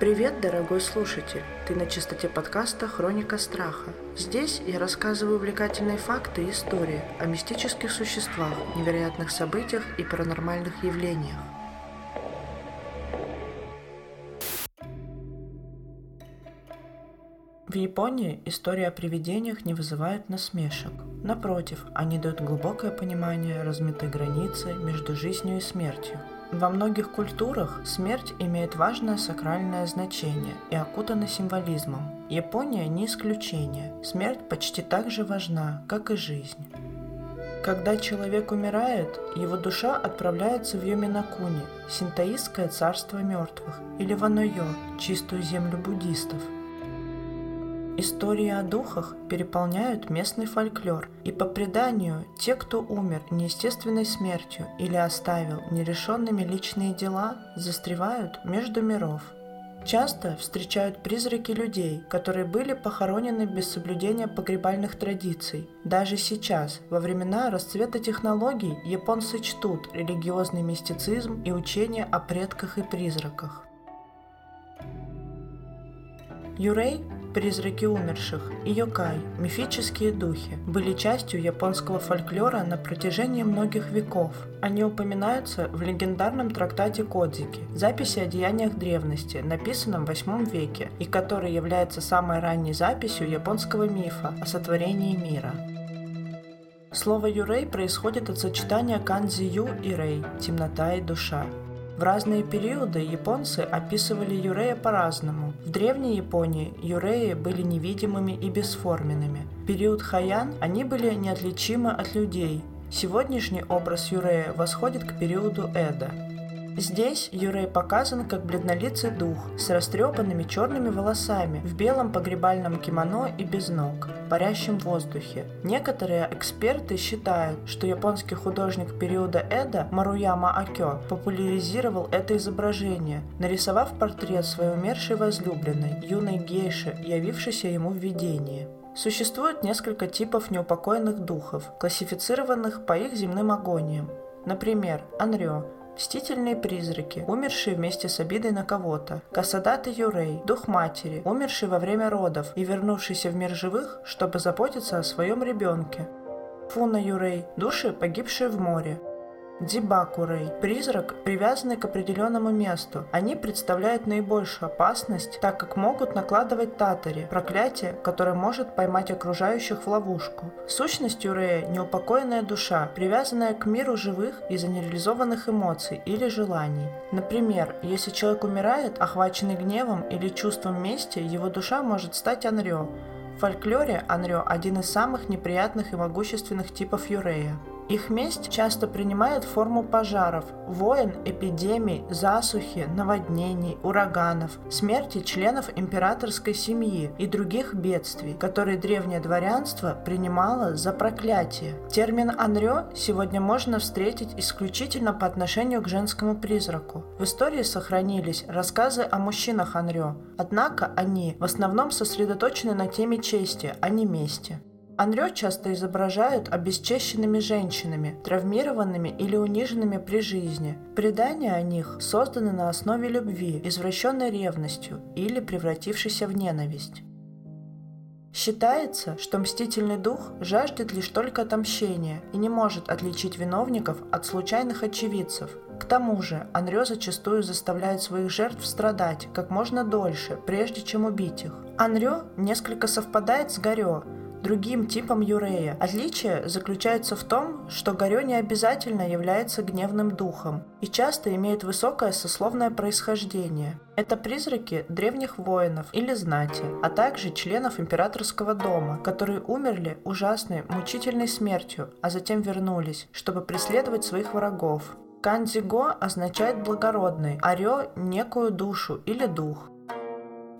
Привет, дорогой слушатель! Ты на частоте подкаста «Хроника страха». Здесь я рассказываю увлекательные факты и истории о мистических существах, невероятных событиях и паранормальных явлениях. В Японии история о привидениях не вызывает насмешек. Напротив, они дают глубокое понимание размытой границы между жизнью и смертью, во многих культурах смерть имеет важное сакральное значение и окутана символизмом. Япония не исключение. Смерть почти так же важна, как и жизнь. Когда человек умирает, его душа отправляется в Йоминакуни, синтоистское царство мертвых, или в Анойо, чистую землю буддистов – Истории о духах переполняют местный фольклор, и по преданию, те, кто умер неестественной смертью или оставил нерешенными личные дела, застревают между миров. Часто встречают призраки людей, которые были похоронены без соблюдения погребальных традиций. Даже сейчас, во времена расцвета технологий, японцы чтут религиозный мистицизм и учения о предках и призраках. Юрей Призраки умерших и йокай, мифические духи, были частью японского фольклора на протяжении многих веков. Они упоминаются в легендарном трактате Кодзики, записи о деяниях древности, написанном в VIII веке, и который является самой ранней записью японского мифа о сотворении мира. Слово «юрей» происходит от сочетания канзи «ю» и «рей» – темнота и душа. В разные периоды японцы описывали юрея по-разному. В древней Японии юреи были невидимыми и бесформенными. В период Хаян они были неотличимы от людей. Сегодняшний образ юрея восходит к периоду Эда. Здесь Юрей показан как бледнолицый дух с растрепанными черными волосами, в белом погребальном кимоно и без ног, парящим в воздухе. Некоторые эксперты считают, что японский художник периода Эда Маруяма Акё популяризировал это изображение, нарисовав портрет своей умершей возлюбленной, юной гейши, явившейся ему в видении. Существует несколько типов неупокоенных духов, классифицированных по их земным агониям. Например, Анрё Мстительные призраки, умершие вместе с обидой на кого-то. Касадат и Юрей, дух матери, умерший во время родов и вернувшийся в мир живых, чтобы заботиться о своем ребенке. Фуна Юрей, души, погибшие в море. Дибакурей – призрак, привязанный к определенному месту. Они представляют наибольшую опасность, так как могут накладывать татари – проклятие, которое может поймать окружающих в ловушку. Сущность Юрея – неупокоенная душа, привязанная к миру живых из-за нереализованных эмоций или желаний. Например, если человек умирает, охваченный гневом или чувством мести, его душа может стать анрё. В фольклоре анрё – один из самых неприятных и могущественных типов Юрея. Их месть часто принимает форму пожаров, войн, эпидемий, засухи, наводнений, ураганов, смерти членов императорской семьи и других бедствий, которые древнее дворянство принимало за проклятие. Термин «анрё» сегодня можно встретить исключительно по отношению к женскому призраку. В истории сохранились рассказы о мужчинах анрё, однако они в основном сосредоточены на теме чести, а не мести. Анрё часто изображают обесчещенными женщинами, травмированными или униженными при жизни. Предания о них созданы на основе любви, извращенной ревностью или превратившейся в ненависть. Считается, что мстительный дух жаждет лишь только отомщения и не может отличить виновников от случайных очевидцев. К тому же, Анрё зачастую заставляет своих жертв страдать как можно дольше, прежде чем убить их. Анрё несколько совпадает с Горё, другим типом юрея. Отличие заключается в том, что горё не обязательно является гневным духом и часто имеет высокое сословное происхождение. Это призраки древних воинов или знати, а также членов императорского дома, которые умерли ужасной, мучительной смертью, а затем вернулись, чтобы преследовать своих врагов. Кандиго означает благородный, а некую душу или дух –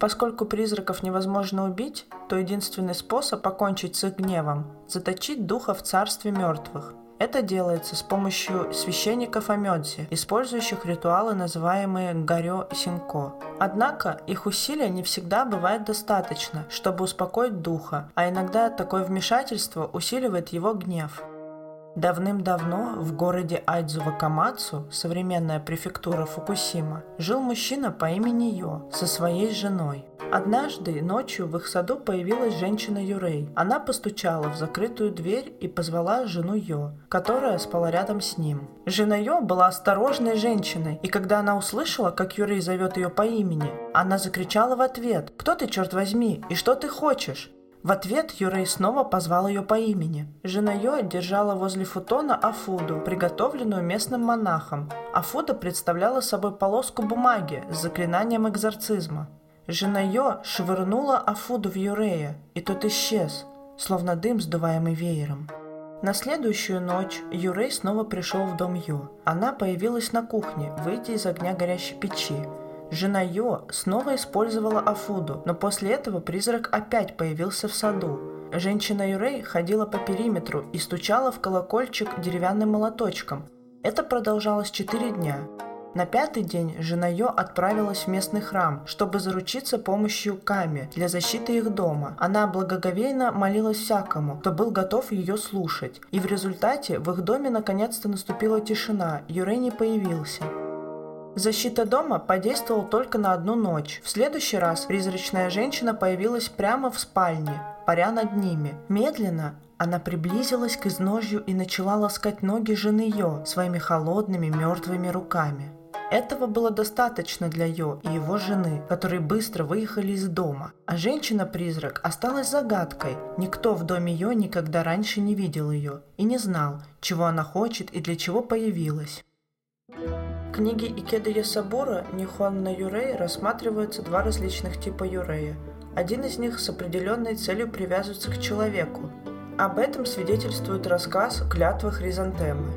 Поскольку призраков невозможно убить, то единственный способ покончить с их гневом – заточить духа в царстве мертвых. Это делается с помощью священников Амёдзи, использующих ритуалы, называемые Гарё Синко. Однако их усилия не всегда бывает достаточно, чтобы успокоить духа, а иногда такое вмешательство усиливает его гнев. Давным-давно в городе Айдзува-Камацу, современная префектура Фукусима, жил мужчина по имени Йо со своей женой. Однажды ночью в их саду появилась женщина Юрей. Она постучала в закрытую дверь и позвала жену Йо, которая спала рядом с ним. Жена Йо была осторожной женщиной, и когда она услышала, как Юрей зовет ее по имени, она закричала в ответ «Кто ты, черт возьми, и что ты хочешь?» В ответ Юрей снова позвал ее по имени. Жена Йо держала возле футона Афуду, приготовленную местным монахом. Афуда представляла собой полоску бумаги с заклинанием экзорцизма. Жена Йо швырнула Афуду в Юрея, и тот исчез, словно дым, сдуваемый веером. На следующую ночь Юрей снова пришел в дом Йо. Она появилась на кухне, выйдя из огня горящей печи. Жена Йо снова использовала Афуду, но после этого призрак опять появился в саду. Женщина Юрей ходила по периметру и стучала в колокольчик деревянным молоточком. Это продолжалось четыре дня. На пятый день жена Йо отправилась в местный храм, чтобы заручиться помощью Ками для защиты их дома. Она благоговейно молилась всякому, кто был готов ее слушать. И в результате в их доме наконец-то наступила тишина, Юрей не появился. Защита дома подействовала только на одну ночь. В следующий раз призрачная женщина появилась прямо в спальне, паря над ними. Медленно она приблизилась к изножью и начала ласкать ноги жены Йо своими холодными мертвыми руками. Этого было достаточно для Йо и его жены, которые быстро выехали из дома. А женщина-призрак осталась загадкой. Никто в доме Йо никогда раньше не видел ее и не знал, чего она хочет и для чего появилась. В книге Икеда Ясабура Нихуанна Юрей рассматриваются два различных типа юрея. Один из них с определенной целью привязывается к человеку. Об этом свидетельствует рассказ «Клятва хризантемы».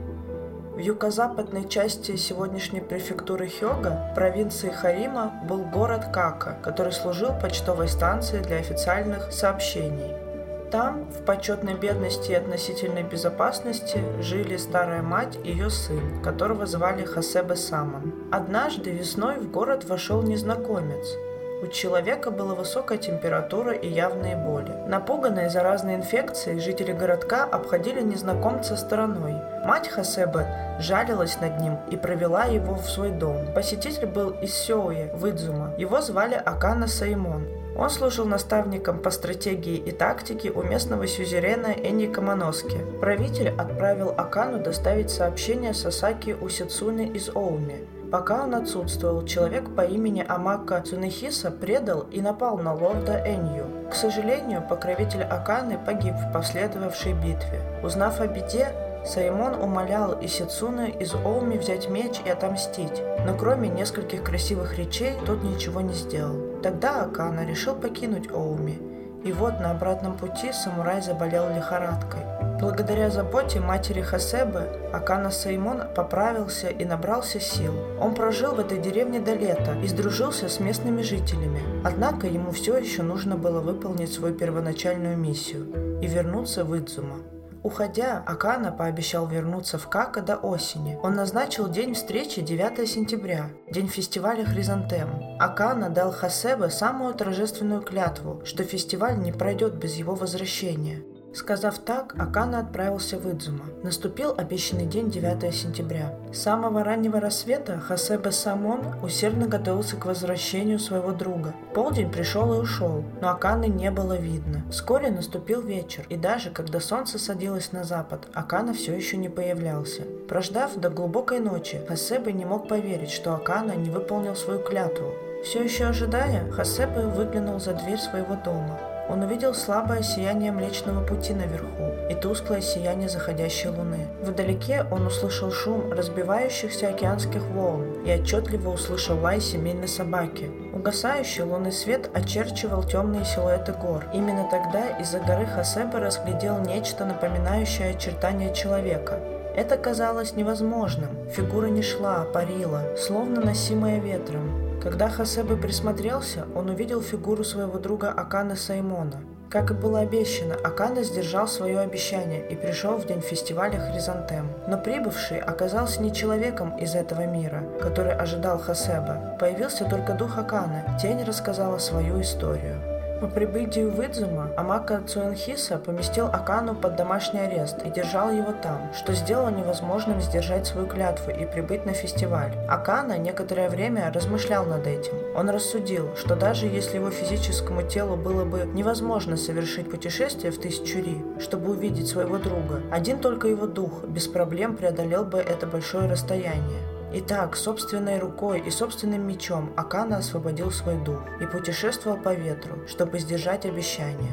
В юго-западной части сегодняшней префектуры Хёга, провинции Харима, был город Кака, который служил почтовой станцией для официальных сообщений. Там, в почетной бедности и относительной безопасности, жили старая мать и ее сын, которого звали Хасебе Саман. Однажды весной в город вошел незнакомец. У человека была высокая температура и явные боли. Напуганные заразной инфекцией, жители городка обходили незнакомца стороной. Мать Хасебе жалилась над ним и провела его в свой дом. Посетитель был из Сеуи, Выдзума. Его звали Акана Саймон. Он служил наставником по стратегии и тактике у местного сюзерена Энни Каманоски. Правитель отправил Акану доставить сообщение Сасаки Усицуны из Оуми. Пока он отсутствовал, человек по имени Амака Цунехиса предал и напал на лорда Энью. К сожалению, покровитель Аканы погиб в последовавшей битве. Узнав о беде, Саймон умолял Исицуна из Оуми взять меч и отомстить, но кроме нескольких красивых речей тот ничего не сделал. Тогда Акана решил покинуть Оуми, и вот на обратном пути самурай заболел лихорадкой. Благодаря заботе матери Хасебы Акана Саймон поправился и набрался сил. Он прожил в этой деревне до лета и сдружился с местными жителями. Однако ему все еще нужно было выполнить свою первоначальную миссию и вернуться в Идзума. Уходя, Акана пообещал вернуться в Кака до осени. Он назначил день встречи 9 сентября, день фестиваля Хризантем. Акана дал Хасебе самую торжественную клятву, что фестиваль не пройдет без его возвращения. Сказав так, Акана отправился в Идзума. Наступил обещанный день 9 сентября. С самого раннего рассвета Хасебе Самон усердно готовился к возвращению своего друга. Полдень пришел и ушел, но Аканы не было видно. Вскоре наступил вечер, и даже когда солнце садилось на запад, Акана все еще не появлялся. Прождав до глубокой ночи, Хасебе не мог поверить, что Акана не выполнил свою клятву. Все еще ожидая, Хасебе выглянул за дверь своего дома. Он увидел слабое сияние Млечного Пути наверху и тусклое сияние заходящей луны. Вдалеке он услышал шум разбивающихся океанских волн и отчетливо услышал лай семейной собаки. Угасающий лунный свет очерчивал темные силуэты гор. Именно тогда из-за горы Хасеба разглядел нечто напоминающее очертания человека. Это казалось невозможным. Фигура не шла, а парила, словно носимая ветром. Когда Хасебе присмотрелся, он увидел фигуру своего друга Акана Саймона. Как и было обещано, Акана сдержал свое обещание и пришел в день фестиваля Хризантем. Но прибывший оказался не человеком из этого мира, который ожидал Хасеба. Появился только дух Акана. Тень рассказала свою историю. По прибытии в Идзума Амака Цуэнхиса поместил Акану под домашний арест и держал его там, что сделало невозможным сдержать свою клятву и прибыть на фестиваль. Акана некоторое время размышлял над этим. Он рассудил, что даже если его физическому телу было бы невозможно совершить путешествие в тысячу ри, чтобы увидеть своего друга, один только его дух без проблем преодолел бы это большое расстояние. Итак, собственной рукой и собственным мечом Акана освободил свой дух и путешествовал по ветру, чтобы сдержать обещание.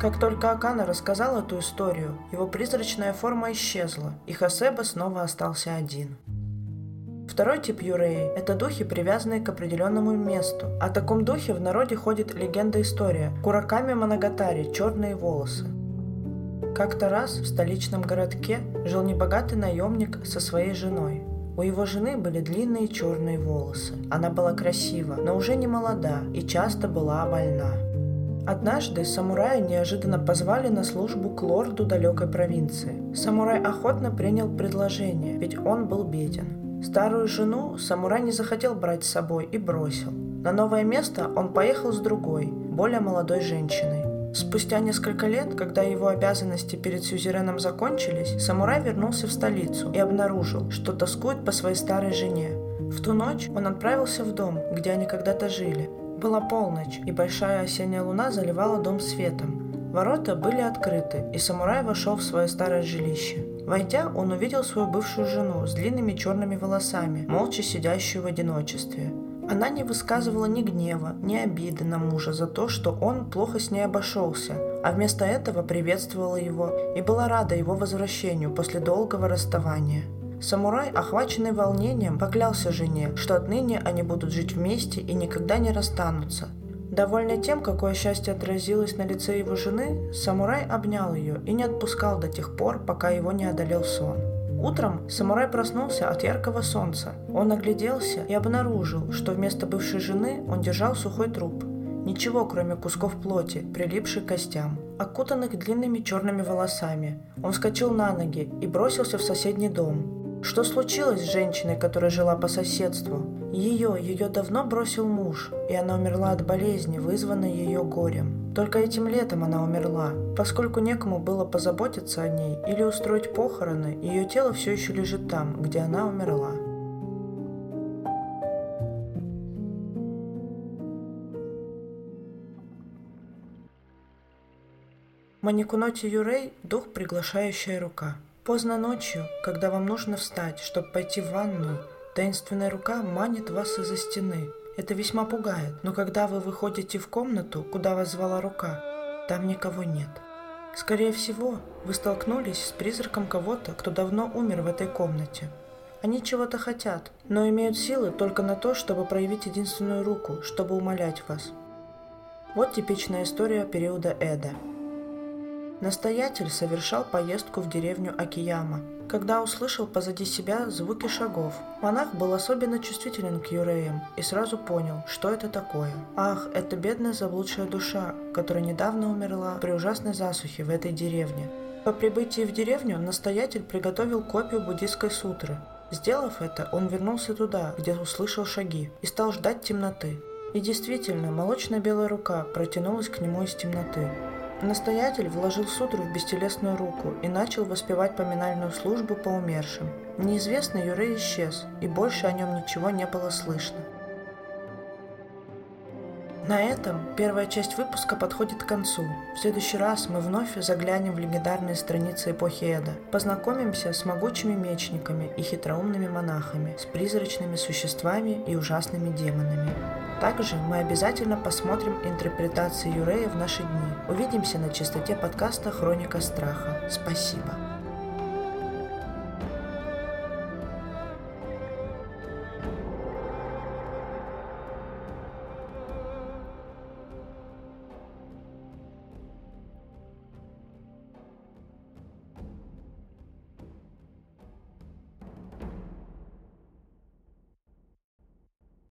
Как только Акана рассказал эту историю, его призрачная форма исчезла, и Хасеба снова остался один. Второй тип юреи – это духи, привязанные к определенному месту. О таком духе в народе ходит легенда-история Кураками Манагатари – черные волосы. Как-то раз в столичном городке жил небогатый наемник со своей женой. У его жены были длинные черные волосы. Она была красива, но уже не молода и часто была больна. Однажды самурая неожиданно позвали на службу к лорду далекой провинции. Самурай охотно принял предложение, ведь он был беден. Старую жену самурай не захотел брать с собой и бросил. На новое место он поехал с другой, более молодой женщиной. Спустя несколько лет, когда его обязанности перед сюзереном закончились, самурай вернулся в столицу и обнаружил, что тоскует по своей старой жене. В ту ночь он отправился в дом, где они когда-то жили. Была полночь, и большая осенняя луна заливала дом светом. Ворота были открыты, и самурай вошел в свое старое жилище. Войдя, он увидел свою бывшую жену с длинными черными волосами, молча сидящую в одиночестве. Она не высказывала ни гнева, ни обиды на мужа за то, что он плохо с ней обошелся, а вместо этого приветствовала его и была рада его возвращению после долгого расставания. Самурай, охваченный волнением, поклялся жене, что отныне они будут жить вместе и никогда не расстанутся. Довольный тем, какое счастье отразилось на лице его жены, самурай обнял ее и не отпускал до тех пор, пока его не одолел сон. Утром самурай проснулся от яркого солнца. Он огляделся и обнаружил, что вместо бывшей жены он держал сухой труп. Ничего, кроме кусков плоти, прилипших к костям, окутанных длинными черными волосами. Он вскочил на ноги и бросился в соседний дом. Что случилось с женщиной, которая жила по соседству? Ее, ее давно бросил муж, и она умерла от болезни, вызванной ее горем. Только этим летом она умерла. Поскольку некому было позаботиться о ней или устроить похороны, ее тело все еще лежит там, где она умерла. Маникуноти Юрей – дух, приглашающая рука. Поздно ночью, когда вам нужно встать, чтобы пойти в ванную, таинственная рука манит вас из-за стены. Это весьма пугает, но когда вы выходите в комнату, куда вас звала рука, там никого нет. Скорее всего, вы столкнулись с призраком кого-то, кто давно умер в этой комнате. Они чего-то хотят, но имеют силы только на то, чтобы проявить единственную руку, чтобы умолять вас. Вот типичная история периода Эда. Настоятель совершал поездку в деревню Акияма, когда услышал позади себя звуки шагов. Монах был особенно чувствителен к юреям и сразу понял, что это такое. Ах, это бедная заблудшая душа, которая недавно умерла при ужасной засухе в этой деревне. По прибытии в деревню настоятель приготовил копию буддийской сутры. Сделав это, он вернулся туда, где услышал шаги, и стал ждать темноты. И действительно, молочно-белая рука протянулась к нему из темноты. Настоятель вложил сутру в бестелесную руку и начал воспевать поминальную службу по умершим. Неизвестный Юрей исчез, и больше о нем ничего не было слышно. На этом первая часть выпуска подходит к концу. В следующий раз мы вновь заглянем в легендарные страницы эпохи Эда, познакомимся с могучими мечниками и хитроумными монахами, с призрачными существами и ужасными демонами. Также мы обязательно посмотрим интерпретации Юрея в наши дни. Увидимся на частоте подкаста «Хроника страха». Спасибо.